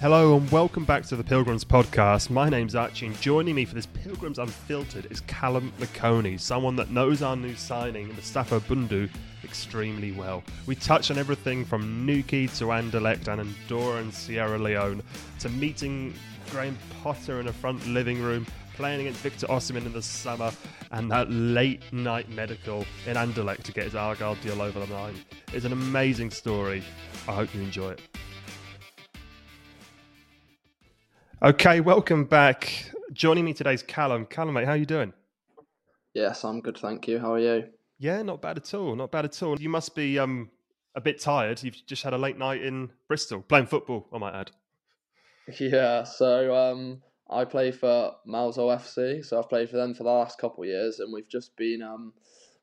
Hello and welcome back to the Pilgrims podcast. My name's Archie, and joining me for this Pilgrims Unfiltered is Callum McOnie, someone that knows our new signing, Mustapha Bundu, extremely well. We touch on everything from Newquay to Anderlecht and Andorra and Sierra Leone to meeting Graham Potter in a front living room, playing against Victor Osimhen in the summer, and that late night medical in Anderlecht to get his Argyle deal over the line. It's an amazing story. I hope you enjoy it. Okay, welcome back. Joining me today is Callum. Callum, mate, how are you doing? Yes, I'm good, thank you. How are you? Yeah, not bad at all. Not bad at all. You must be um a bit tired. You've just had a late night in Bristol playing football. I might add. Yeah, so um, I play for Mousehole FC. So I've played for them for the last couple of years, and we've just been um,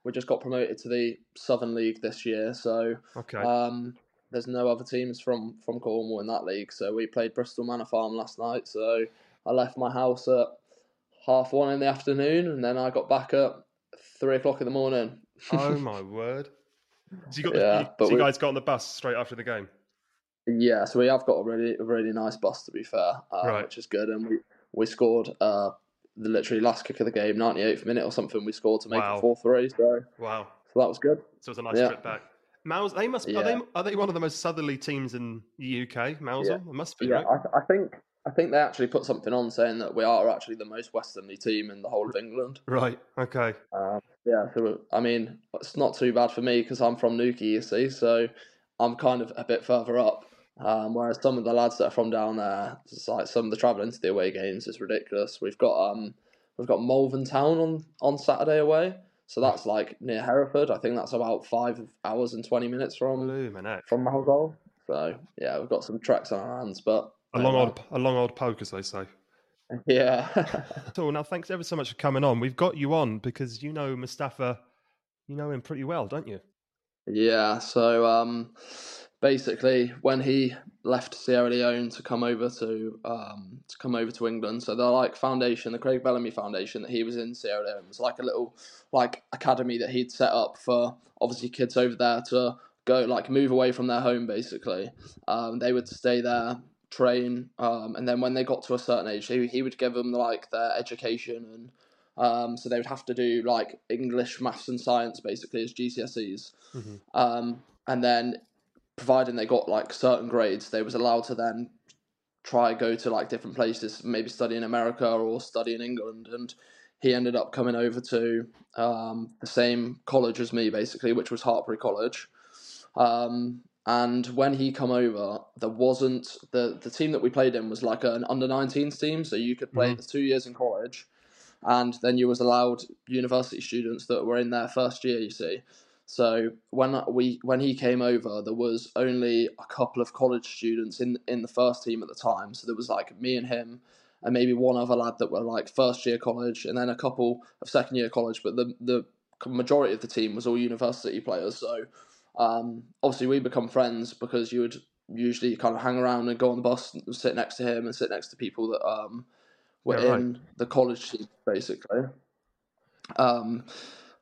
we just got promoted to the Southern League this year. So Okay. um, there's no other teams from from Cornwall in that league. So we played Bristol Manor Farm last night. So I left my house at half one in the afternoon, and then I got back at three o'clock in the morning. oh my word. So you got Yeah, you, so you we- guys got on the bus straight after the game. Yeah, so we have got a really a really nice bus to be fair, uh, Right. which is good, and we we scored uh, the literally last kick of the game, ninety eighth minute or something. We scored to make Wow. it four three, so Wow. so that was good. So it was a nice Yeah. trip back. Mouse, they must are they are they one of the most southerly teams in the UK? Mouse, Yeah. must be Yeah, right. I, I think I think they actually put something on saying that we are actually the most westernly team in the whole of England. Right. Okay. Uh, yeah, so I mean it's not too bad for me because I'm from Newquay, you see, so I'm kind of a bit further up. Um, whereas some of the lads that are from down there, it's like some of the travelling to the away games is ridiculous. We've got um, we've got Malvern Town on on Saturday away, so that's like near Hereford. I think that's about five hours and twenty minutes from heck. from Malvern. So yeah, we've got some treks on our hands, but A long old a long old poke, as they say. yeah. So now, thanks ever so much for coming on. We've got you on because you know Mustapha, you know him pretty well, don't you? Yeah, so um, basically, when he left Sierra Leone to come over to um, to come over to England, so the like foundation, the Craig Bellamy Foundation that he was in Sierra Leone was like a little like academy that he'd set up for obviously kids over there to go like move away from their home. Basically, um, they would stay there, train, um, and then when they got to a certain age, he he would give them like their education and. Um, so they would have to do like English, maths, and science basically as GCSEs. Mhm. Um, and then, providing they got like certain grades, they was allowed to then try go to like different places, maybe study in America or study in England. And he ended up coming over to um, the same college as me, basically, which was Hartpury College. Um, and when he come over, there wasn't the the team that we played in was like an under 19s team, so you could play the two years in college, and then you was allowed university students that were in their first year. You see, so when we when he came over, there was only a couple of college students in in the first team at the time. So there was like me and him, and maybe one other lad that were like first year college, and then a couple of second year college. But the the majority of the team was all university players. So um, obviously we become friends because you would usually kind of hang around and go on the bus and sit next to him and sit next to people that um, were Yeah, right. in the college team basically. Um,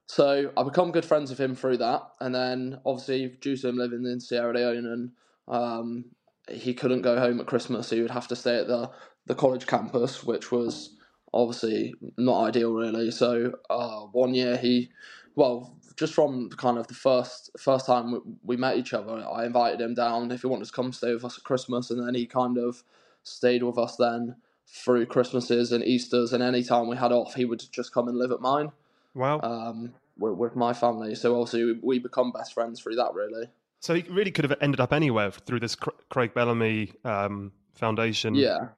so I become good friends with him through that, and then obviously due to him living in Sierra Leone and um, he couldn't go home at Christmas, so he would have to stay at the the college campus, which was obviously not ideal really. So uh, one year he, well, just from kind of the first first time we, we met each other, I invited him down if he wanted to come stay with us at Christmas, and then he kind of stayed with us then through Christmases and Easter's, and any time we had off, he would just come and live at mine Wow. um, with, with my family. So obviously we, we become best friends through that really. so he really could have ended up anywhere through this Craig Bellamy um, Foundation. Yeah,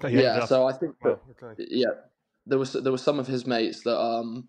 But he ended yeah. So I think that Wow, okay. yeah, there was there was some of his mates that um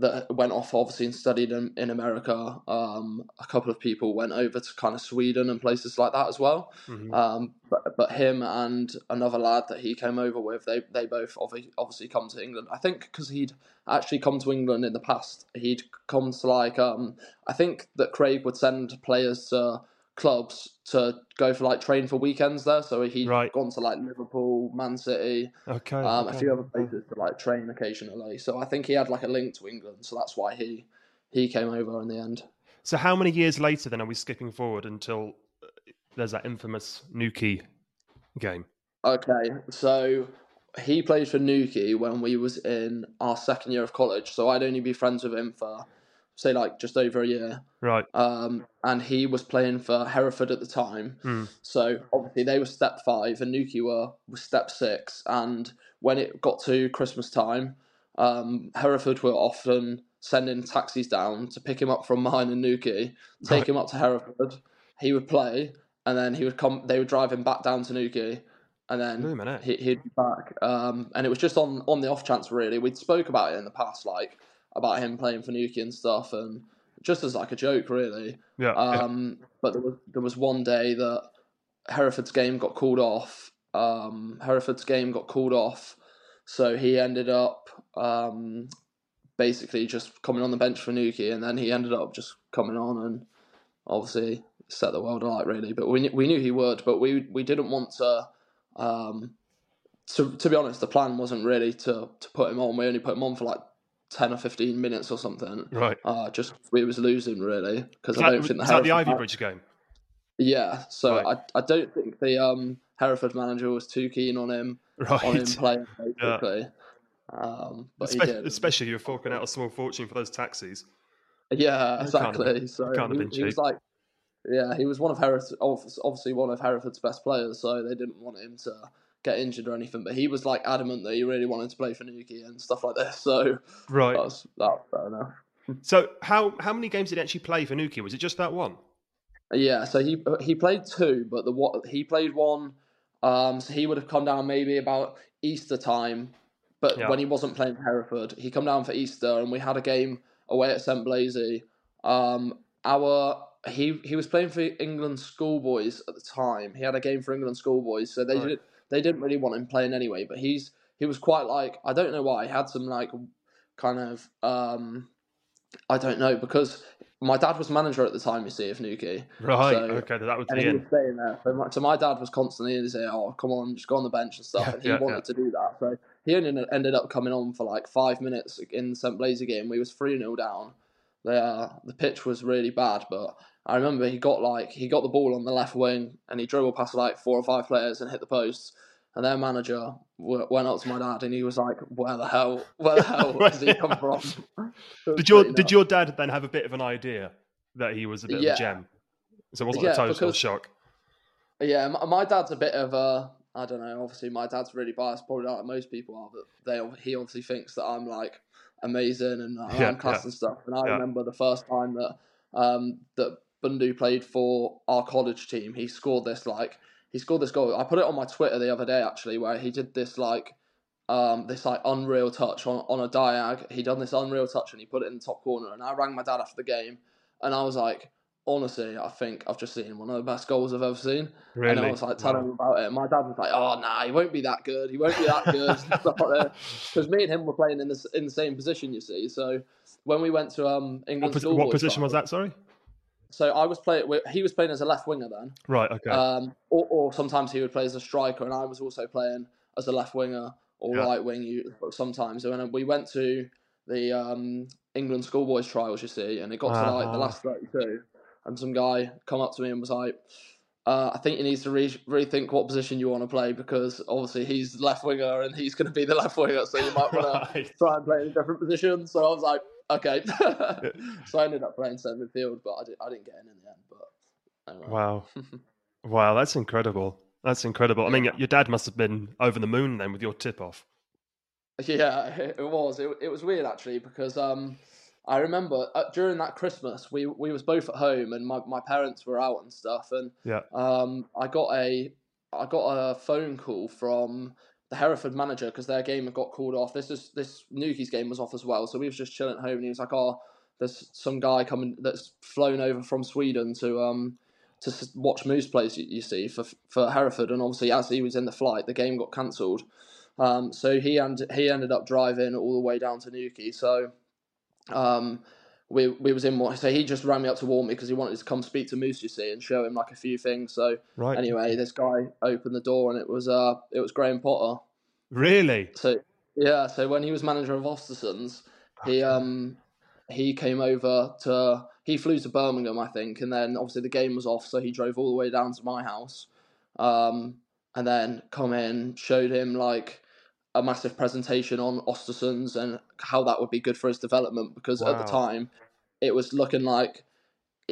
that went off obviously and studied in, in America. Um, a couple of people went over to kind of Sweden and places like that as well. Mhm. Um, but but him and another lad that he came over with, they they both obviously obviously come to England. I think because he'd actually come to England in the past, he'd come to like um I think that Craig would send players to clubs to go for like train for weekends there. So he'd Right. gone to like Liverpool, Man City, Okay. um, a few other places to like train occasionally. So I think he had like a link to England. So that's why he he came over in the end. So how many years later then are we skipping forward until uh, there's that infamous Newquay game? Okay, so he played for Newquay when we was in our second year of college. So I'd only be friends with him for say like just over a year. Right. Um, and he was playing for Hereford at the time. Hmm. So obviously they were step five and Newquay were was step six. And when it got to Christmas time, um, Hereford were often sending taxis down to pick him up from mine in Newquay, take Right. him up to Hereford. He would play, and then he would come. They would drive him back down to Newquay, and then he, he'd be back. Um, and it was just on on the off chance, really. We'd spoke about it in the past, like about him playing for Newquay and stuff, and just as like a joke, really. Yeah. yeah. Um, but there was there was one day that Hereford's game got called off. Um, Hereford's game got called off, so he ended up um, basically just coming on the bench for Newquay, and then he ended up just coming on and obviously set the world alight, really. But we we knew he would, but we we didn't want to. Um, to to be honest, the plan wasn't really to to put him on. We only put him on for like ten or fifteen minutes or something. right. Uh, just we was losing really because I don't think the was that the Ivybridge game? Yeah, so Right. I I don't think the um Hereford manager was too keen on him right. on him playing basically. Um, but he did. especially you're forking out a small fortune for those taxis. Yeah, have been- exactly. So that can't have he, he was like, yeah, he was one of Hereford, obviously one of Hereford's best players. So they didn't want him to get injured or anything. But he was like adamant that he really wanted to play for Newquay and stuff like this. So Right. that's that's fair enough. So how how many games did he actually play for Newquay? Was it just that one? Yeah, so he he played two, but the what he played one. Um, so he would have come down maybe about Easter time, but Yeah. when he wasn't playing for Hereford, he come down for Easter, and we had a game away at St Blazey. Um, our he he was playing for England schoolboys at the time. He had a game for England schoolboys, so they Right. did they didn't really want him playing anyway. But he's he was quite like I don't know why he had some like kind of um I don't know because my dad was manager at the time. You see, of Newquay. Right. So- okay. That was And the he was staying there. So my, so my dad was constantly in his ear, oh, come on, just go on the bench and stuff. Yeah, and he yeah, wanted yeah. to do that. So he ended, ended up coming on for like five minutes in the St. Blazey game. We was 3 0 down. The, uh, the pitch was really bad, but I remember he got like he got the ball on the left wing and he dribbled past like four or five players and hit the post. And their manager w- went up to my dad and he was like, "Where the hell, where the hell does he come from?" Did your did your dad then have a bit of an idea that he was a bit Yeah. of a gem? So it wasn't Yeah, a total because- shock. Yeah, my, my dad's a bit of a. I don't know. Obviously, my dad's really biased, probably like most people are. But they, he obviously thinks that I'm like amazing and uh, Yeah, class yeah. and stuff. And I Yeah. remember the first time that um, that Bundu played for our college team, he scored this like he scored this goal. I put it on my Twitter the other day actually, where he did this like um, this like unreal touch on, on a diag. He done this unreal touch and he put it in the top corner. And I rang my dad after the game, and I was like, honestly, I think I've just seen one of the best goals I've ever seen. Really? And I was like telling Wow. him about it. My dad was like, "Oh, nah, he won't be that good. He won't be that good." and stuff like that. Because me and him were playing in the in the same position, you see. So when we went to um What, England, pos- what position was that? Sorry. So I was playing. He was playing as a left winger then, Right. Okay. um, or, or sometimes he would play as a striker, and I was also playing as a left winger or Yeah. right wing. You sometimes. And when we went to the um, England schoolboys trials, you see, and it got to like the Ah. last thirty-two, and some guy come up to me and was like. Uh, I think you need to re- rethink what position you want to play because obviously he's left winger and he's going to be the left winger, so you might want to try and play in a different position. So I was like, okay. so I ended up playing centre midfield, but I, did, I didn't get in in the end. But anyway. Wow. wow. That's incredible. That's incredible. I mean, your dad must have been over the moon then with your tip off. Yeah, it was. It, it was weird actually because um, I remember uh, during that Christmas we we was both at home and my, my parents were out and stuff and Yeah. um, I got a I got a phone call from the Hereford manager because their game had got called off. This is this Newquay's game was off as well, so we was just chilling at home and he was like, "Oh, there's some guy coming that's flown over from Sweden to um to watch Moose play. You, you see for for Hereford, and obviously as he was in the flight, the game got cancelled. Um, so he and he ended up driving all the way down to Newquay. So um, we we was in what so he just ran me up to warn me because he wanted to come speak to Moose, you see, and show him like a few things. So Right. anyway, this guy opened the door and it was uh it was Graham Potter. Really? So yeah, so when he was manager of Ostersunds, he um he came over to he flew to Birmingham, I think, and then obviously the game was off, so he drove all the way down to my house. Um and then come in, showed him like a massive presentation on Ostersunds and how that would be good for his development because at the time it was looking like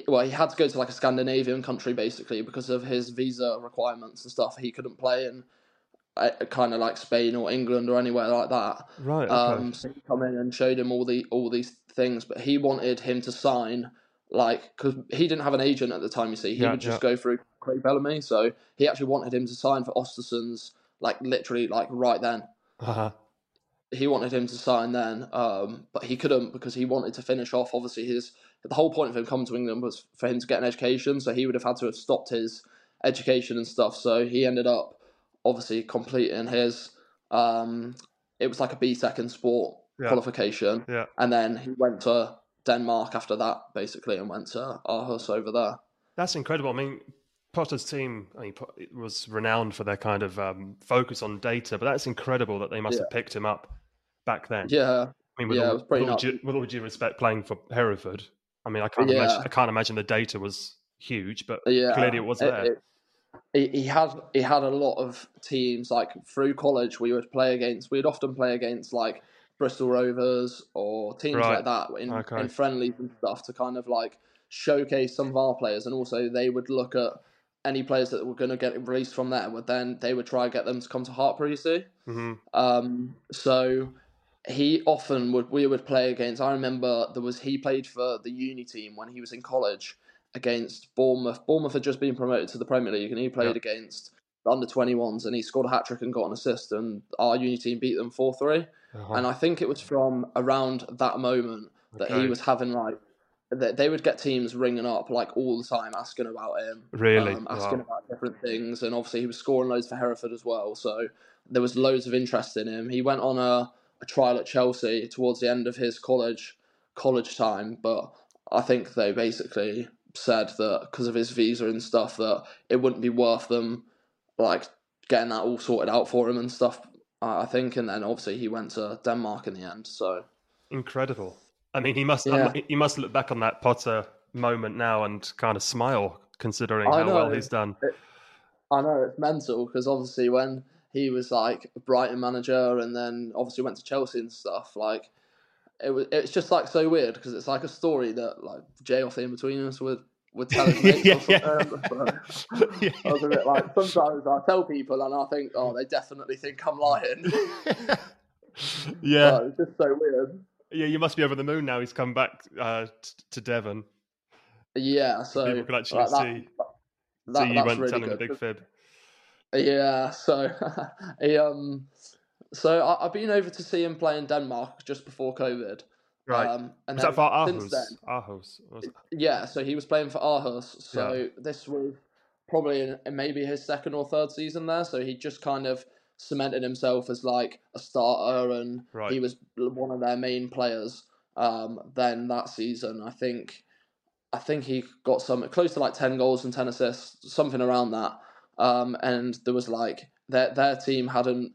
well he had to go to like a Scandinavian country basically because of his visa requirements and stuff he couldn't play in uh, kind of like Spain or England or anywhere like that Right. Okay. um, so he come in and showed him all the all these things, but he wanted him to sign like because he didn't have an agent at the time. You see, he Yeah, would just yeah. go through Craig Bellamy, so he actually wanted him to sign for Ostersund's like literally like right then. Uh-huh. He wanted him to sign then, um, but he couldn't because he wanted to finish off. Obviously, his the whole point of him coming to England was for him to get an education, so he would have had to have stopped his education and stuff. So he ended up obviously completing his. Um, it was like a B in sport Yeah. qualification, Yeah. and then he went to Denmark after that, basically, and went to Aarhus over there. That's incredible. I mean, Potter's team I mean, it was renowned for their kind of um, focus on data, but that's incredible that they must have picked him up back then. Yeah, I mean, with, yeah, all, it was with, all due, with all due respect, playing for Hereford, I mean, I can't Yeah. imagine. I can't imagine the data was huge, but yeah, clearly it was there. it- he, he had he had a lot of teams like through college we would play against we'd often play against like Bristol Rovers or teams Right. like that in, Okay. in friendlies and stuff to kind of like showcase some of our players and also they would look at any players that were going to get released from there would then they would try and get them to come to Hartpury you see hmm um, so he often would we would play against. I remember there was he played for the uni team when he was in college against Bournemouth. Bournemouth had just been promoted to the Premier League, and he played Yeah. against the under twenty ones, and he scored a hat trick and got an assist, and our uni team beat them four three. Uh-huh. And I think it was from around that moment that Okay. he was having like. That they would get teams ringing up like all the time, asking about him, Really? um, asking Wow. about different things, and obviously he was scoring loads for Hereford as well. So there was loads of interest in him. He went on a, a trial at Chelsea towards the end of his college college time, but I think they basically said that because of his visa and stuff that it wouldn't be worth them like getting that all sorted out for him and stuff. I I think, and then obviously he went to Denmark in the end. So Incredible. I mean, he must um, Yeah. he must look back on that Potter moment now and kind of smile, considering I how well he's done. I know it's mental because obviously when he was like a Brighton manager and then obviously went to Chelsea and stuff, like it was it's just like so weird because it's like a story that like Jay off the Inbetweeners would would tell his mates Yeah, or something. So yeah. I was a bit like sometimes I tell people and I think oh they definitely think I'm lying. yeah, it's just so weird. Yeah. You must be over the moon now. He's come back uh, t- to Devon. Yeah, so People can actually like, that, see. that, see you went really telling good. the big fib. Yeah, so he um, so I, I've been over to see him play in Denmark just before COVID. Right. Um, and was then that for since Aarhus? then, Aarhus. Yeah, so he was playing for Aarhus. So this was probably in maybe his second or third season there. So he just kind of cemented himself as like a starter, and Right. he was one of their main players. Um, then that season, I think, I think he got some close to like ten goals and ten assists, something around that. Um, and there was like their their team hadn't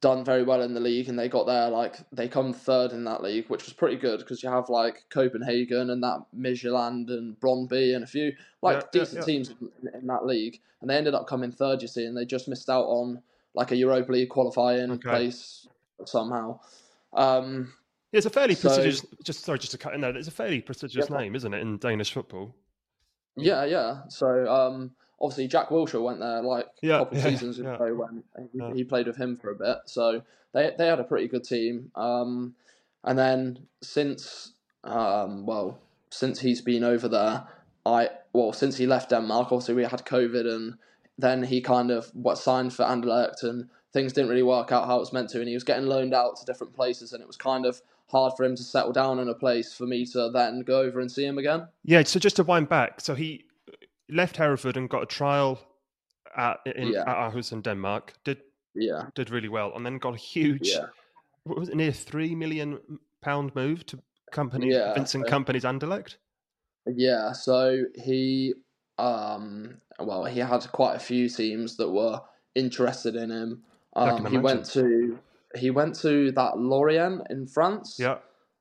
done very well in the league, and they got there like they come third in that league, which was pretty good because you have like Copenhagen and that Midtjylland and Brondby and a few like Yeah, yeah, decent yeah. teams in, in that league, and they ended up coming third. You see, and they just missed out on like a Europa League qualifying Okay. place somehow. Um, Yeah, it's a fairly So- prestigious. Just sorry, just to cut in there. It's a fairly prestigious Yeah. name, isn't it, in Danish football? Yeah, yeah. So um, obviously Jack Wilshere went there like Yeah, a couple of yeah, seasons ago when he played with him for a bit. So they they had a pretty good team. Um, and then since um, well since he's been over there, I well since he left Denmark, obviously we had COVID, and then he kind of what signed for Anderlecht, and things didn't really work out how it was meant to, and he was getting loaned out to different places, and it was kind of hard for him to settle down in a place for me to then go over and see him again. Yeah. So just to wind back, so he left Hereford and got a trial at in Yeah. at Aarhus in Denmark. Did Yeah, did really well, and then got a huge. yeah. What was it? Near three million pound move to Kompany Yeah, Vincent so- Kompany's Anderlecht. Yeah, so he um well he had quite a few teams that were interested in him. Um, he went to he went to that Lorient in France. Yeah.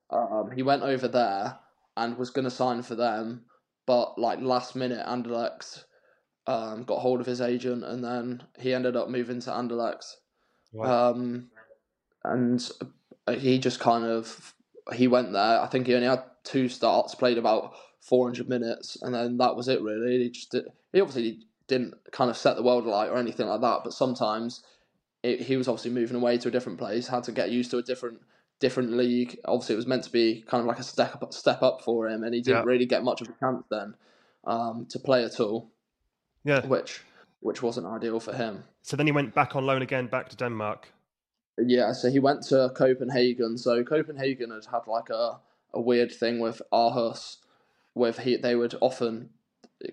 Um, he went over there and was going to sign for them, but like last minute, Anderlecht um, got hold of his agent, and then he ended up moving to Anderlecht. Right. Um, and he just kind of he went there. I think he only had two starts, played about 400 minutes, and then that was it. Really, he just did, he obviously didn't kind of set the world alight or anything like that. But sometimes it, he was obviously moving away to a different place, had to get used to a different different league. Obviously, it was meant to be kind of like a step up, step up for him, and he didn't Yeah. really get much of a chance then um, to play at all, yeah. which which wasn't ideal for him. So then he went back on loan again, back to Denmark. Yeah, so he went to Copenhagen. So Copenhagen had had like a, a weird thing with Aarhus, with he they would often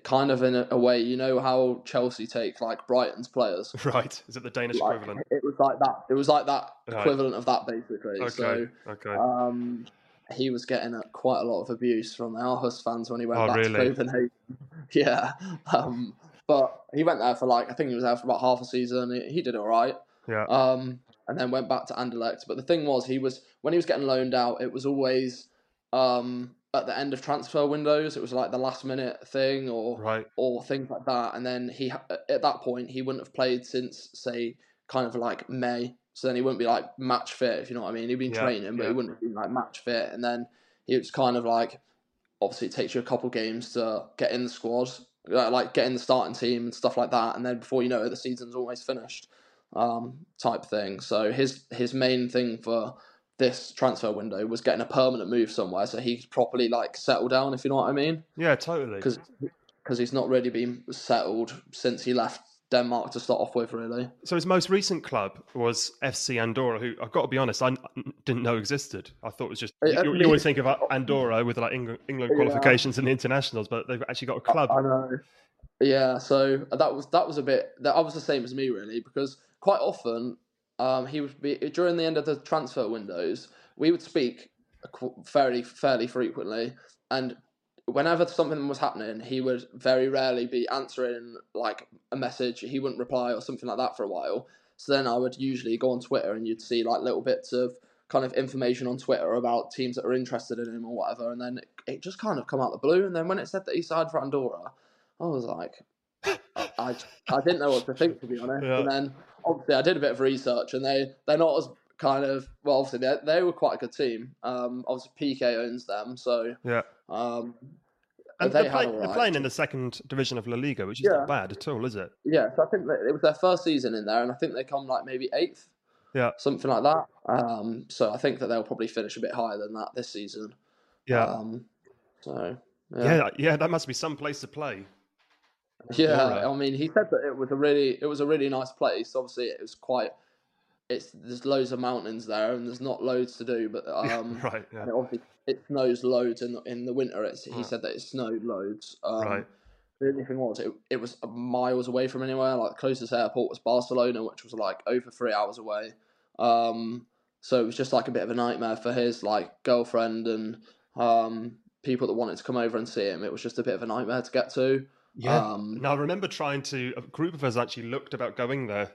kind of in a, a way, you know how Chelsea take like Brighton's players. Right. Is it the Danish Like, equivalent? it was like that. It was like that Right. equivalent of that basically. Okay. So okay. um, he was getting uh, quite a lot of abuse from the Aarhus fans when he went Oh, back really? to Copenhagen. yeah, um, but he went there for like I think he was there for about half a season. He, he did all right. yeah. um, and then went back to Anderlecht. But the thing was, he was when he was getting loaned out, it was always um, at the end of transfer windows. It was like the last minute thing, or right. or things like that. And then he at that point he wouldn't have played since say kind of like May. So then he wouldn't be like match fit, if you know what I mean. He'd been Yeah, training, but yeah. he wouldn't have been like match fit. And then he was kind of like, obviously, it takes you a couple games to get in the squad, uh, like get in the starting team and stuff like that. And then before you know it, the season's almost finished, um, type thing. So his his main thing for this transfer window was getting a permanent move somewhere, so he could properly like settle down, if you know what I mean Yeah, totally. because because he's not really been settled since he left Denmark to start off with, really. So his most recent club was FC Andorra, who I've got to be honest, I didn't know existed. I thought it was just Uh, you, uh, you always think of Andorra with like England, England Yeah. qualifications and internationals, but they've actually got a club. I know. Yeah, so that was that was a bit that I was the same as me really because quite often um, he would be during the end of the transfer windows we would speak fairly fairly frequently. And whenever something was happening he would very rarely be answering like a message. He wouldn't reply or something like that for a while. So then I would usually go on Twitter and you'd see like little bits of kind of information on Twitter about teams that are interested in him or whatever. And then it, it just kind of come out the blue. And then when it said that he signed for Andorra I was like, I, I, I didn't know what to think to be honest. Yeah. And then obviously I did a bit of research, and they they're not as kind of well. Obviously they they were quite a good team. Um, obviously Piqué owns them, so Yeah. um, And they they're, play, all they're playing in the second division of La Liga, which is Yeah. not bad at all, is it? yeah. So I think that it was their first season in there, and I think they come like maybe eighth, Yeah. something like that. Um, so I think that they'll probably finish a bit higher than that this season. Yeah. Um, so yeah. yeah, That must be some place to play. Yeah, Andorra. I mean, he said that it was a really, it was a really nice place. Obviously, it was quite. It's there's loads of mountains there, and there's not loads to do. But um, right. Yeah. it obviously it snows loads in the, in the winter. It's, he Right. said that it snowed loads. Um, Right. The only thing was, it, it was miles away from anywhere. Like the closest airport was Barcelona, which was like over three hours away. Um, so it was just like a bit of a nightmare for his like girlfriend and um, people that wanted to come over and see him. It was just a bit of a nightmare to get to. Yeah. Um, now I remember trying to. A group of us actually looked about going there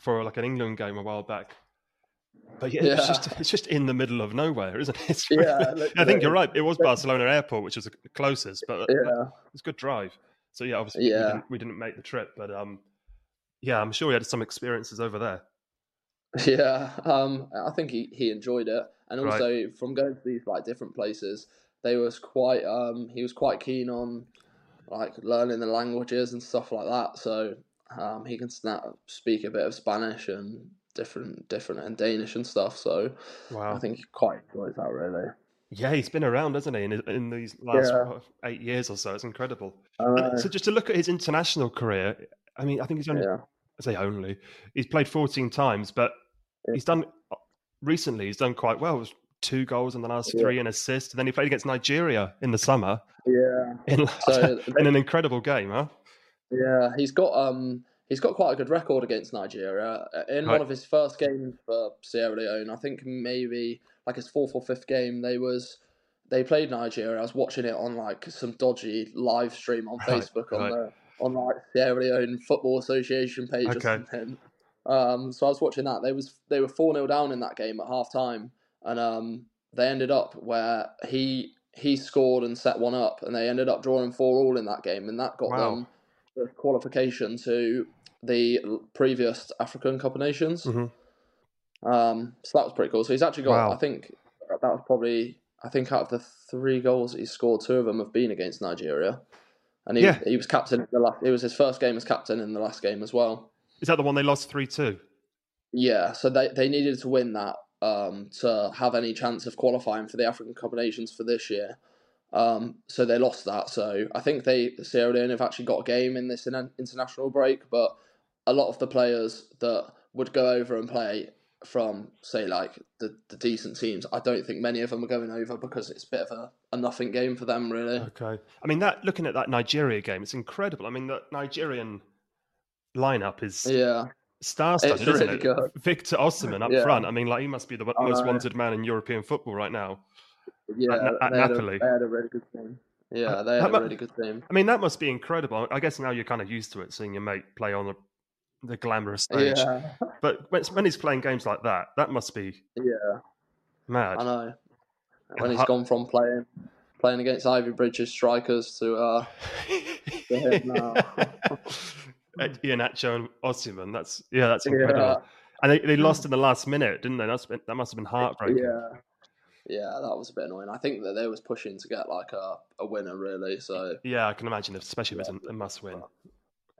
for like an England game a while back. But yeah, it's just it's just in the middle of nowhere, isn't it? It's Yeah, really- I literally. think you're right. It was Barcelona Airport, which was the closest, but Yeah. it's a good drive. So yeah, obviously we, Yeah. didn't, we didn't make the trip, but um, yeah, I'm sure he had some experiences over there. Yeah, um, I think he, he enjoyed it, and Right. also from going to these like different places, they was quite um, he was quite keen on like learning the languages and stuff like that. So um, he can snap, speak a bit of Spanish and different different and Danish and stuff. So Wow. I think he quite enjoys that really. Yeah, he's been around, hasn't he, in, in these last Yeah. eight years or so? It's incredible. Uh, So just to look at his international career, I mean, I think he's only, yeah, I say only, he's played 14 times, but Yeah. he's done, recently, he's done quite well. Two goals in the last Yeah. three, and assist. And then he played against Nigeria in the summer yeah. in, So in an incredible game, huh? Yeah, he's got um he's got quite a good record against Nigeria. Uh, In Right. one of his first games for Sierra Leone, I think maybe like his fourth or fifth game, they was they played Nigeria. I was watching it on like some dodgy live stream on Right, Facebook on right. the on like Sierra Leone Football Association page or Okay. something. Um, so I was watching that. They was they were four 0 down in that game at half time, and um, they ended up where he he scored and set one up, and they ended up drawing four all in that game, and that got Wow. them the qualification to the previous African Cup of Nations. Mhm. Um, so that was pretty cool. So he's actually got, Wow. I think that was probably, I think out of the three goals that he scored, two of them have been against Nigeria. And he, Yeah. he was captain in the last, it was his first game as captain in the last game as well. Is that the one they lost three two? Yeah, so they, they needed to win that um, to have any chance of qualifying for the African Cup of Nations for this year. Um, so they lost that. So I think they Sierra Leone have actually got a game in this in- international break, but a lot of the players that would go over and play from say like the, the decent teams, I don't think many of them are going over because it's a bit of a, a nothing game for them really. Okay. I mean, that looking at that Nigeria game, it's incredible. I mean, the Nigerian lineup is Yeah, star-studded, It's isn't really it? good. Victor Osimhen up Yeah. front. I mean, like he must be the I most wanted man in European football right now. yeah, Na- at they, had a, they had a really good team. Yeah, they had a mu- really good team. I mean, that must be incredible. I guess now you're kind of used to it, seeing your mate play on the, the glamorous stage. Yeah, But when, when he's playing games like that, that must be yeah. mad. I know. When And he's ho- gone from playing playing against Ivybridge's strikers to uh to him now. Iheanacho and Osimhen. That's yeah, that's yeah, incredible. And they, they lost in the last minute, didn't they? That's been, that must have been heartbreaking. yeah. Yeah, that was a bit annoying. I think that they was pushing to get like a, a winner really, so Yeah, I can imagine, especially if it's a, a must win.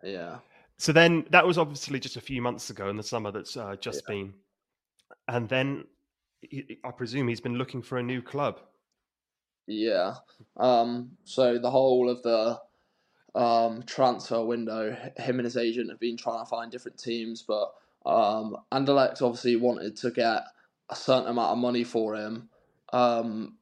yeah. So then that was obviously just a few months ago in the summer that's uh, just been. And then he, I presume he's been looking for a new club. Yeah. Um so the whole of the um transfer window, him and his agent have been trying to find different teams, but um Anderlecht obviously wanted to get a certain amount of money for him. Um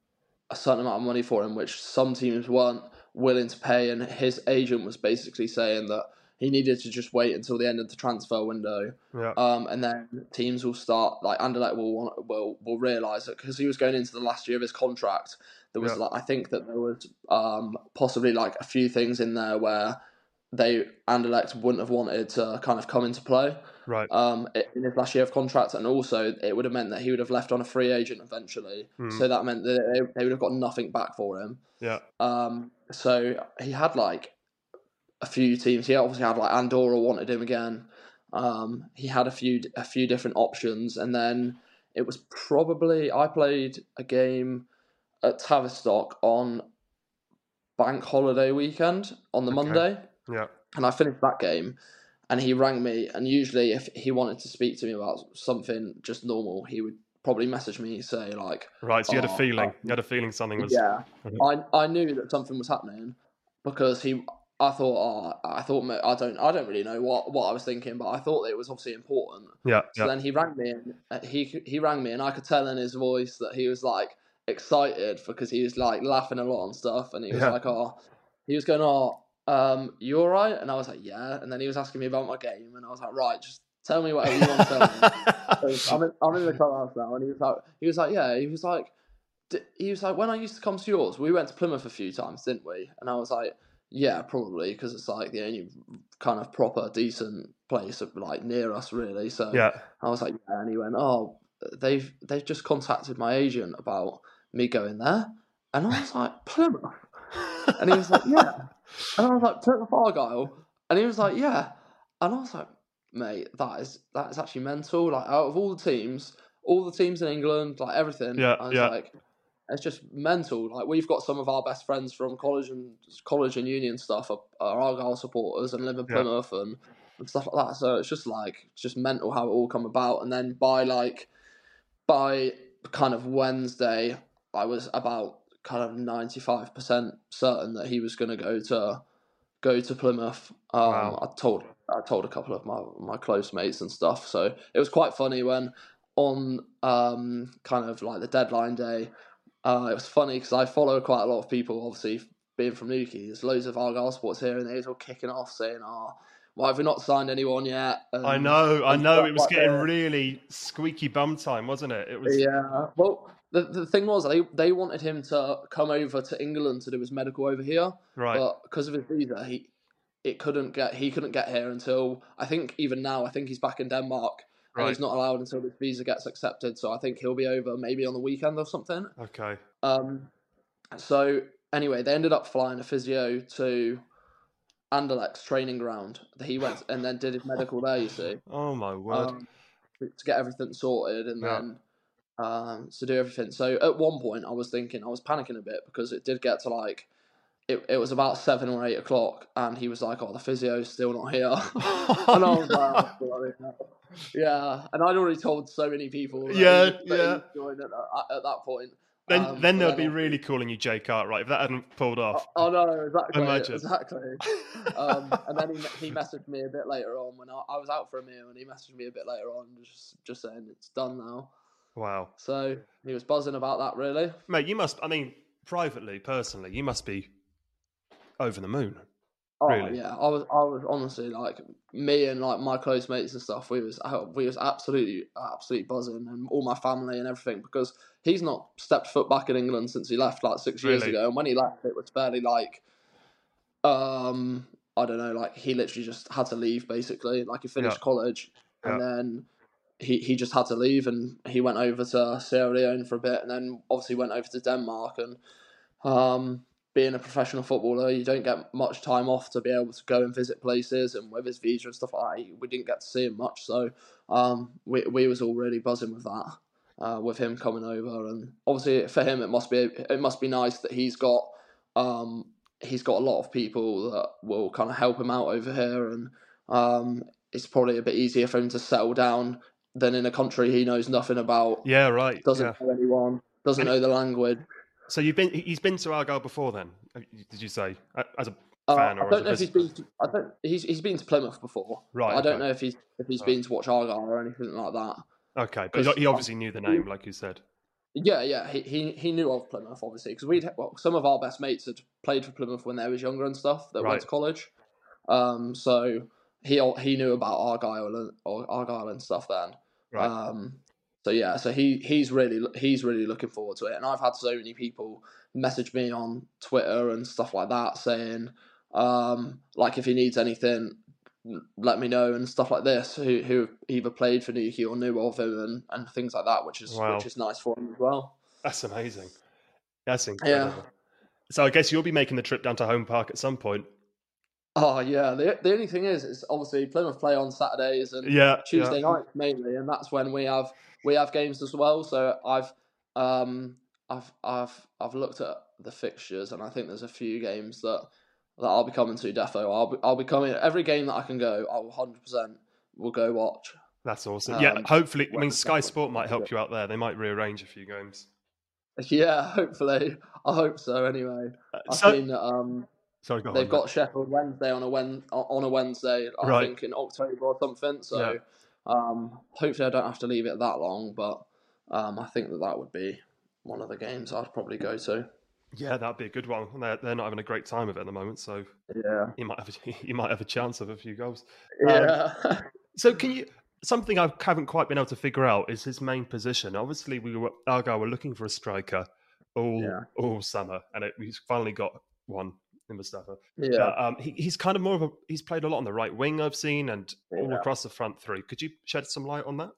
a certain amount of money for him, which some teams weren't willing to pay, and his agent was basically saying that he needed to just wait until the end of the transfer window, Yeah. um, and then teams will start like Anderlecht will want, will will realize that because he was going into the last year of his contract, there was Yeah. like I think that there was um, possibly like a few things in there where they Anderlecht wouldn't have wanted to kind of come into play right. um, in his last year of contract, and also it would have meant that he would have left on a free agent eventually. Hmm. So that meant that they, they would have got nothing back for him. Yeah. Um, so he had like a few teams. He obviously had like Andorra wanted him again. Um, he had a few a few different options, and then it was probably I played a game at Tavistock on bank holiday weekend on the Okay. Monday, Yeah. and I finished that game. And he rang me, and usually if he wanted to speak to me about something just normal, he would probably message me say like, Right. So you had a Oh, feeling. uh, You had a feeling something was. yeah. I I knew that something was happening because he. I thought, oh, I thought, I don't, I don't really know what, what I was thinking, but I thought it was obviously important. Yeah. So Yeah. then he rang me, and uh, he he rang me, and I could tell in his voice that he was like excited because he was like laughing a lot and stuff, and he was Yeah. like, oh, he was going, oh, um, you all right? And I was like, yeah. And then he was asking me about my game, and I was like, right, just tell me whatever you want to tell me. So I'm in, I'm in the clubhouse now, and he was like, he was like, yeah, he was like, d- he was like, when I used to come to yours, we went to Plymouth a few times, didn't we? And I was like, yeah, probably, because it's like the only kind of proper decent place of, like near us, really. So yeah. I was like, yeah, and he went, oh, they've they've just contacted my agent about me going there, and I was like, Plymouth, and he was like, yeah, and I was like, Plymouth Argyle, and he was like, yeah, and I was like, mate, that is that is actually mental. Like out of all the teams, all the teams in England, like everything, Yeah, I was yeah. like. It's just mental. Like we've got some of our best friends from college and college and union stuff are, are Argyle supporters and live in Yeah. Plymouth and and stuff like that. So it's just like it's just mental how it all come about. And then by like by kind of Wednesday, I was about kind of ninety five percent certain that he was going to go to go to Plymouth. Um, Wow. I told I told a couple of my my close mates and stuff. So it was quite funny when on um, kind of like the deadline day. Uh, it was funny because I follow quite a lot of people, obviously being from Newquay. There's loads of Argyle sports here, and they was all kicking off saying, "Oh, why have we not signed anyone yet?" I know. I know. It was like getting really squeaky bum time, wasn't it? It was. Yeah. Well, the the thing was they they wanted him to come over to England to do his medical over here, Right. but because of his visa, he it couldn't get he couldn't get here until I think even now I think he's back in Denmark. And he's not allowed until his visa gets accepted, so I think he'll be over maybe on the weekend or something. Okay. Um, so anyway, they ended up flying a physio to Anderlecht's training ground. He went and then did his medical there. You see, Oh my word! um, to get everything sorted and Yeah. then um, to do everything. So at one point, I was thinking, I was panicking a bit because it did get to like, it, it was about seven or eight o'clock, and he was like, "Oh, the physio's still not here," and I was like, "Oh, bloody hell." "Yeah," and I'd already told so many people. That Yeah, he- that yeah. At, at, at that point. then Um, then they'll be really calling you Jay Cartwright if that hadn't pulled off. Oh no, exactly, Imagine. exactly. Um, and then he, he messaged me a bit later on when I, I was out for a meal, and he messaged me a bit later on, just just saying it's done now. wow, So he was buzzing about that, really. mate, you must. I mean, privately, personally, you must be over the moon. Oh Really? yeah, I was I was honestly like me and like my close mates and stuff. We was we was absolutely absolutely buzzing, and all my family and everything because he's not stepped foot back in England since he left like six years Really? ago. And when he left, it was fairly like, um, I don't know, like he literally just had to leave basically. Like he finished Yeah. college, and then he he just had to leave, and he went over to Sierra Leone for a bit, and then obviously went over to Denmark and. Um, being a professional footballer, you don't get much time off to be able to go and visit places, and with his visa and stuff like that, we didn't get to see him much. So um, we we was all really buzzing with that, uh, with him coming over, and obviously for him it must be it must be nice that he's got um, he's got a lot of people that will kind of help him out over here, and um, it's probably a bit easier for him to settle down than in a country he knows nothing about, Yeah, right. doesn't yeah. know anyone, doesn't know the language. So you've been. He's been to Argyle before, then? Uh, Did you say Uh, as a Uh, fan or I don't know if he's been. To, I don't. He's he's been to Plymouth before. Right, I don't okay. know if he's if he's Right. been to watch Argyle or anything like that. Okay, but he- obviously knew the name, like you said. Yeah, yeah. He he, he knew of Plymouth obviously because we'd well, some of our best mates had played for Plymouth when they was younger and stuff that Right. went to college. Um, so he he knew about Argyle and or Argyle and stuff then. Right. Um, so yeah, so he he's really he's really looking forward to it, and I've had so many people message me on Twitter and stuff like that saying, um, like if he needs anything, let me know and stuff like this. Who who either played for Newquay or knew of him and, and things like that, which is Wow. which is nice for him as well. That's amazing. That's incredible. So I guess you'll be making the trip down to Home Park at some point. Oh yeah, the the only thing is, it's obviously Plymouth play on Saturdays and Yeah. Tuesday yeah. night mainly, and that's when we have we have games as well. So I've um I've I've I've looked at the fixtures, and I think there's a few games that that I'll be coming to. Defo, I'll be I'll be coming every game that I can go. I will hundred percent will go watch. That's awesome. yeah, Um, hopefully. I mean, Sky Sport might help you out there. They might rearrange a few games. Yeah, hopefully. I hope so. Anyway, Uh, I've so, seen that um sorry, go they've mate. got Sheffield Wednesday on a Wen on a Wednesday. I Right. think in October or something. So Yeah. Um, hopefully I don't have to leave it that long. But um, I think that that would be one of the games I'd probably go to. Yeah, that'd be a good one. They're, they're not having a great time of it at the moment, so Yeah. you might have a, you might have a chance of a few goals. Yeah. So can you? Something I haven't quite been able to figure out is his main position. Obviously, we were Argyle were looking for a striker all Yeah. all summer, and it, he's finally got one in Mustapha. yeah. Uh, um, he, he's kind of more of a he's played a lot on the right wing I've seen, and all across the front three. Could you shed some light on that?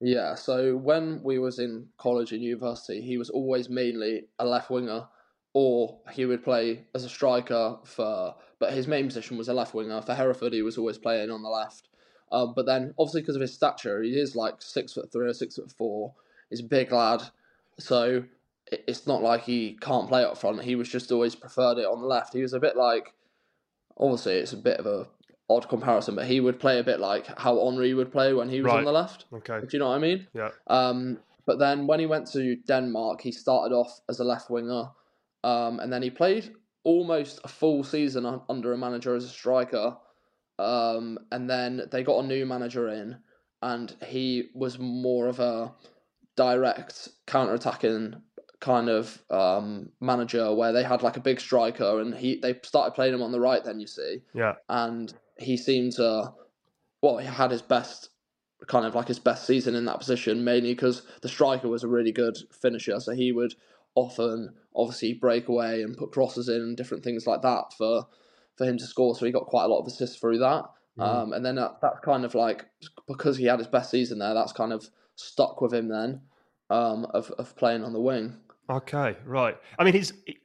Yeah, so when we was in college and university, he was always mainly a left winger, or he would play as a striker for. But his main position was a left winger for Hereford. He was always playing on the left. Um, but then, obviously, because of his stature, he is like six foot three or six foot four. He's a big lad, so it's not like he can't play up front. He was just always preferred it on the left. He was a bit like, obviously, it's a bit of a odd comparison, but he would play a bit like how Henry would play when he was Right. on the left. Okay. Do you know what I mean? Yeah. Um, but then when he went to Denmark, he started off as a left winger, um, and then he played almost a full season under a manager as a striker. Um, and then they got a new manager in, and he was more of a direct counter-attacking kind of um, manager where they had like a big striker, and he they started playing him on the right. Then you see, Yeah. and he seemed to well he had his best kind of like his best season in that position mainly because the striker was a really good finisher so he would often obviously break away and put crosses in and different things like that for for him to score so he got quite a lot of assists through that Mhm. um, and then that, that's kind of like because he had his best season there that's kind of stuck with him then um, of, of playing on the wing Okay. Right. I mean, he's. he-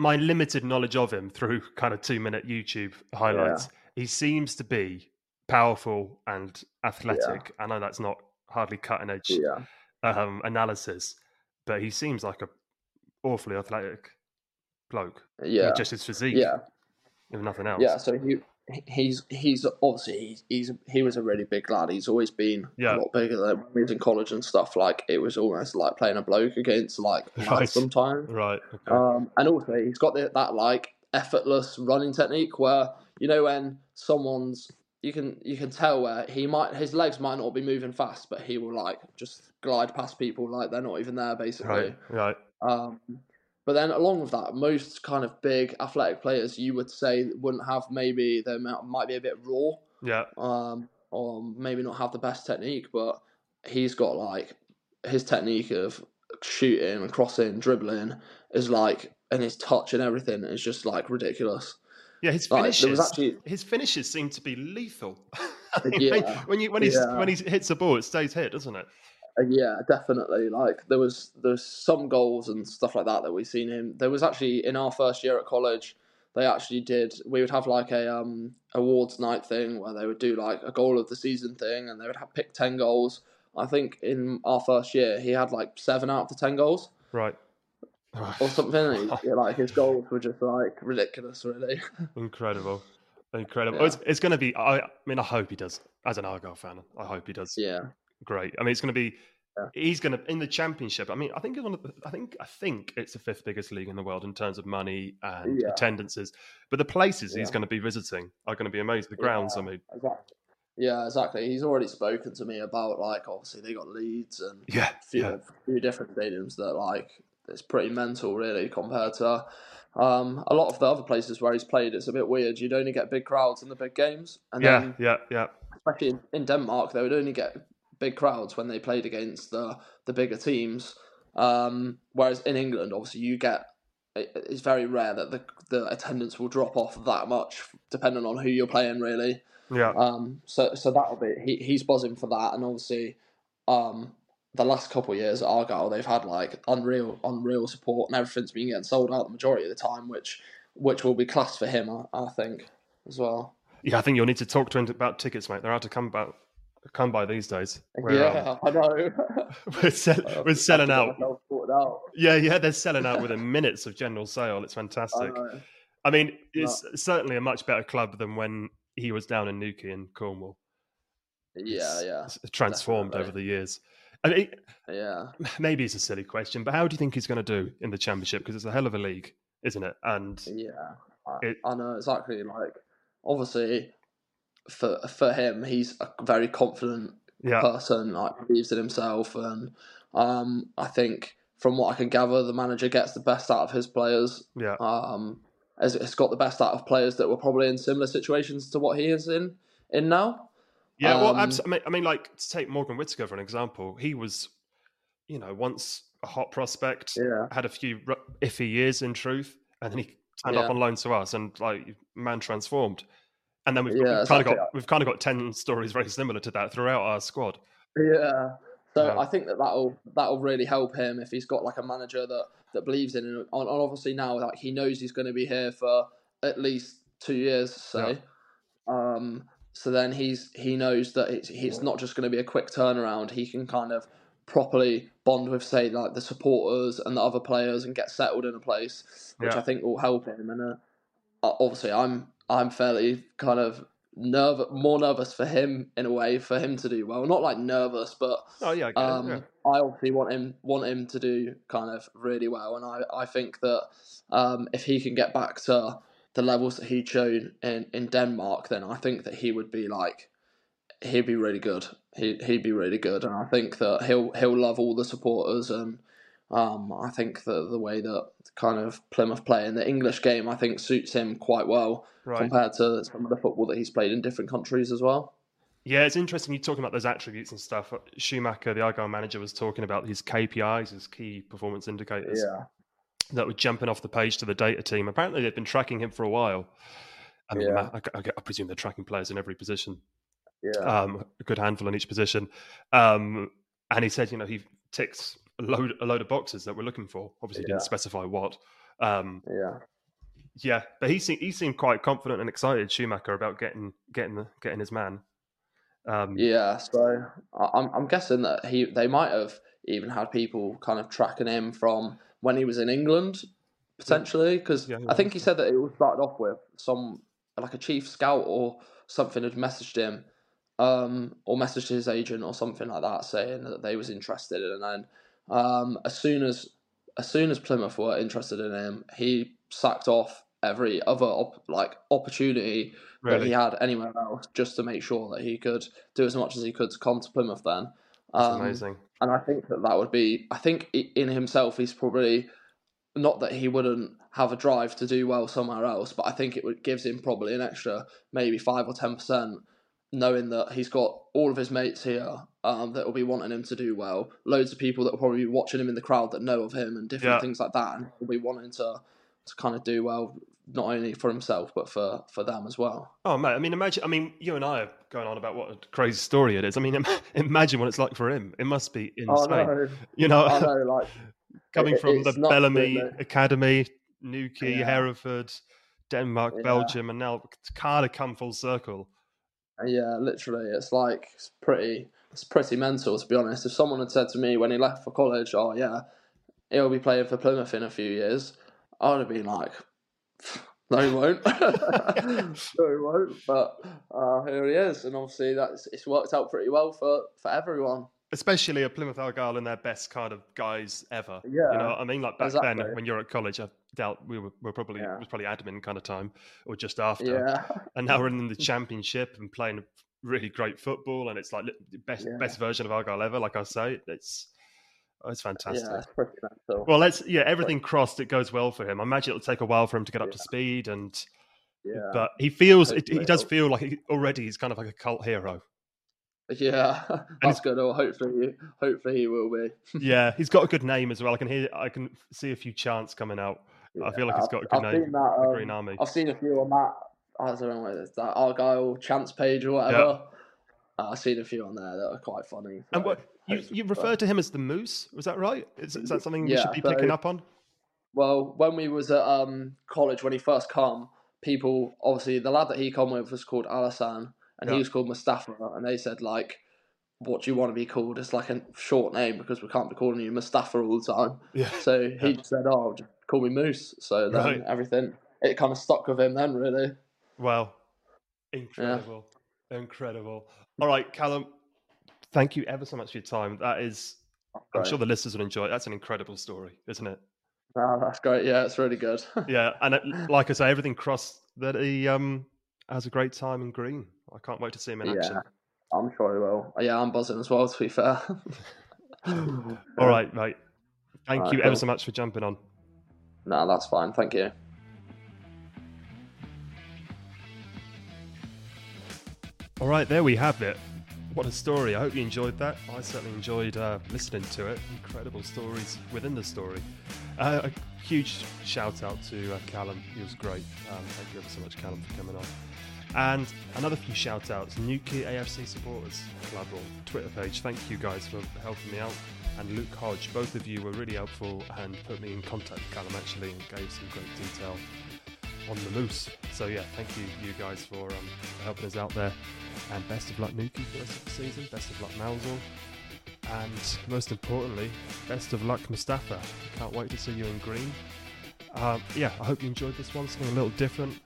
my limited knowledge of him through kind of two minute YouTube highlights, he seems to be powerful and athletic. I know that's not hardly cutting edge Yeah, um, analysis, but he seems like a awfully athletic bloke. yeah, just his physique, yeah, if nothing else. yeah. So he he's he's obviously he's, he's he was a really big lad. He's always been Yeah. a lot bigger than when he was in college and stuff. Like it was almost like playing a bloke against like Right. sometimes. Right. Okay. Um, and also he's got the, that like effortless running technique where you know when someone's you can you can tell where he might his legs might not be moving fast, but he will like just glide past people like they're not even there basically. right. Right. Um, but then along with that, most kind of big athletic players you would say wouldn't have maybe they might might be a bit raw, Yeah. um, or maybe not have the best technique, but he's got like his technique of shooting, crossing, dribbling is like, and his touch and everything is just like ridiculous. Yeah. His Like, finishes. actually- His finishes seem to be lethal. I mean, Yeah. When you when he's Yeah. when he hits a ball, it stays hit, doesn't it? Yeah, definitely. Like there was there's some goals and stuff like that that we've seen him. There was actually in our first year at college, they actually did. We would have like a um awards night thing where they would do like a goal of the season thing, and they would have pick ten goals. I think in our first year he had like seven out of the ten goals Right. or something. like his goals were just like ridiculous, really. Incredible. Incredible. Yeah. It's, it's going to be. I, I mean, I hope he does. As an Argyle fan, I hope he does yeah, great. I mean, it's going to be. Yeah. He's going to in the championship. I mean, I think it's one of the, I think I think it's the fifth biggest league in the world in terms of money and Yeah. attendances. But the places he's going to be visiting are going to be amazing. The grounds, I mean, exactly. Yeah, exactly. He's already spoken to me about like obviously they got Leeds and yeah, few, yeah, few different stadiums that like it's pretty mental really compared to um, a lot of the other places where he's played. It's a bit weird. You'd only get big crowds in the big games, and yeah, then yeah, yeah. especially in, in Denmark, they would only get big crowds when they played against the the bigger teams. Um, whereas in England, obviously, you get it- it's very rare that the the attendance will drop off that much, depending on who you're playing, really. yeah. Um, so so that'll be he, he's buzzing for that, and obviously, um, the last couple of years at Argyle, they've had like unreal unreal support, and everything's been getting sold out the majority of the time, which which will be class for him, I, I think, as well. Yeah, I think you'll need to talk to him about tickets, mate. They're hard to come about, come by these days. We're, um, yeah, I know. we're, sell- we're selling out. Out. Yeah, yeah, they're selling out within minutes of general sale. It's fantastic. know. I mean, it's certainly a much better club than when he was down in Newquay in Cornwall. Yeah, It's- yeah, it's transformed definitely. over the years. I mean, yeah. maybe it's a silly question, but how do you think he's going to do in the championship? Because it's a hell of a league, isn't it? And Yeah, I, It- I know exactly. Like, obviously, for for him, he's a very confident yeah, person. Like, believes in himself, and um, I think from what I can gather, the manager gets the best out of his players. yeah, Um, has, has got the best out of players that were probably in similar situations to what he is in in now. yeah. well, um, abs- I mean, I mean, like to take Morgan Whittaker for an example, he was, you know, once a hot prospect, Yeah, had a few iffy years in truth, and then he turned up on loan to us, and like man transformed. And then we've, Yeah, we've kind of got we've kind of got ten stories very similar to that throughout our squad. Yeah. So Yeah. I think that that'll that'll really help him if he's got like a manager that that believes in him. And obviously now like he knows he's going to be here for at least two years, say. Um. So then he's he knows that it's it's not just going to be a quick turnaround. He can kind of properly bond with say like the supporters and the other players and get settled in a place, which Yeah. I think will help him. And uh, obviously I'm I'm fairly kind of nervous, more nervous for him in a way for him to do well. Not like nervous, but Oh yeah, I it, um, yeah. I obviously want him want him to do kind of really well, and I, I think that um, if he can get back to the levels that he'd shown in, in Denmark, then I think that he would be like he'd be really good. He he'd be really good, and I think that he'll he'll love all the supporters, and um, I think that the way that kind of Plymouth play in the English game, I think suits him quite well right. compared to some of the football that he's played in different countries as well. Yeah, it's interesting you talking about those attributes and stuff. Schumacher, the Argyle manager, was talking about his KPIs, his key performance indicators, that were jumping off the page to the data team. Apparently, they've been tracking him for a while. I mean, Yeah. I, I, I presume they're tracking players in every position, yeah, um, a good handful in each position. Um, and he said, you know, he ticks a load, a load of boxes that we're looking for. Obviously, he Yeah. didn't specify what. Um, yeah, Yeah, but he seemed he seemed quite confident and excited Schumacher about getting getting the getting his man. Um, yeah, so I'm I'm guessing that he they might have even had people kind of tracking him from when he was in England potentially because yeah, I think he said that it was started off with some like a chief scout or something had messaged him um, or messaged his agent or something like that saying that they was interested and then um, as soon as as soon as Plymouth were interested in him he sacked off every other op- like opportunity really? that he had anywhere else just to make sure that he could do as much as he could to come to Plymouth then um, amazing and I think that that would be I think in himself he's probably not that he wouldn't have a drive to do well somewhere else, but I think it would, gives him probably an extra maybe five or ten percent, knowing that he's got all of his mates here um, that will be wanting him to do well. Loads of people that will probably be watching him in the crowd that know of him and different yeah. things like that, and will be wanting to to kind of do well not only for himself but for for them as well. Oh mate, I mean, imagine. I mean, you and I are going on about what a crazy story it is. I mean, imagine what it's like for him. It must be insane. Oh, no. You know, like coming it, from the Bellamy Academy, Newquay, yeah. Hereford, Denmark, yeah. Belgium, and now it's kind of come full circle. Yeah, literally, it's like it's pretty, it's pretty mental to be honest. If someone had said to me when he left for college, "Oh yeah, he'll be playing for Plymouth in a few years," I would have been like, "No, he won't. no, he won't." But uh, here he is, and obviously that's it's worked out pretty well for for everyone especially a Plymouth Argyle and their best kind of guys ever. Yeah, you know, I mean, like back exactly. then when you're at college, I doubt we were, were probably yeah. it was probably admin kind of time or just after. Yeah, and now we're in the championship and playing really great football, and it's like the best yeah. best version of Argyle ever. Like I say, it's. It's fantastic. Yeah, it's pretty mental. Well, let's yeah, everything crossed. It goes well for him. I imagine it'll take a while for him to get up to speed, and yeah, but he feels it, he does feel like he, already he's kind of like a cult hero. Yeah, that's good. Well, hopefully, hopefully he will be. yeah, he's got a good name as well. I can hear, I can see a few chants coming out. Yeah, I feel like he's got a good I've name. That, um, Green Army. I've seen a few on that. I don't know it's that Argyle chants page or whatever. Yeah. Uh, I've seen a few on there that are quite funny. And what you, you referred to him as the Moose? Was that right? Is, is that something yeah, we should be so, picking up on? Well, when we was at um, college when he first come, people obviously the lad that he come with was called Alassane and yeah. he was called Mustapha, and they said like what do you want to be called? It's like a short name because we can't be calling you Mustapha all the time. Yeah. So he yeah. said, "Oh, just call me Moose." So then right. everything it kind of stuck with him then, really. Wow, incredible, yeah. incredible. All right, Callum, thank you ever so much for your time. That is, I'm sure the listeners will enjoy it. That's an incredible story, isn't it? Oh, that's great. Yeah, it's really good. yeah, and it, like I say, everything crossed that he um has a great time in Green. I can't wait to see him in action. I'm sure he will. Yeah, I'm buzzing as well. To be fair. All right, mate. Thank you cool. ever so much for jumping on. No, that's fine. Thank you. All right, there we have it. What a story. I hope you enjoyed that. I certainly enjoyed uh, listening to it. Incredible stories within the story. Uh, a huge shout out to uh, Callum. He was great. Um, thank you ever so much, Callum, for coming on. And another few shout outs Newquay AFC Supporters Club or Twitter page. Thank you guys for helping me out. And Luke Hodge, both of you were really helpful and put me in contact with Callum actually and gave some great detail on the moose. So yeah, thank you, you guys, for, um, for helping us out there. And best of luck, Newquay, for the rest of the season. Best of luck, Mousehole. And most importantly, best of luck, Mustapha. Can't wait to see you in green. Um, yeah, I hope you enjoyed this one. Something a little different.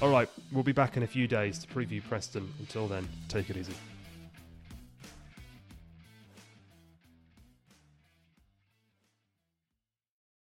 All right, we'll be back in a few days to preview Preston. Until then, take it easy.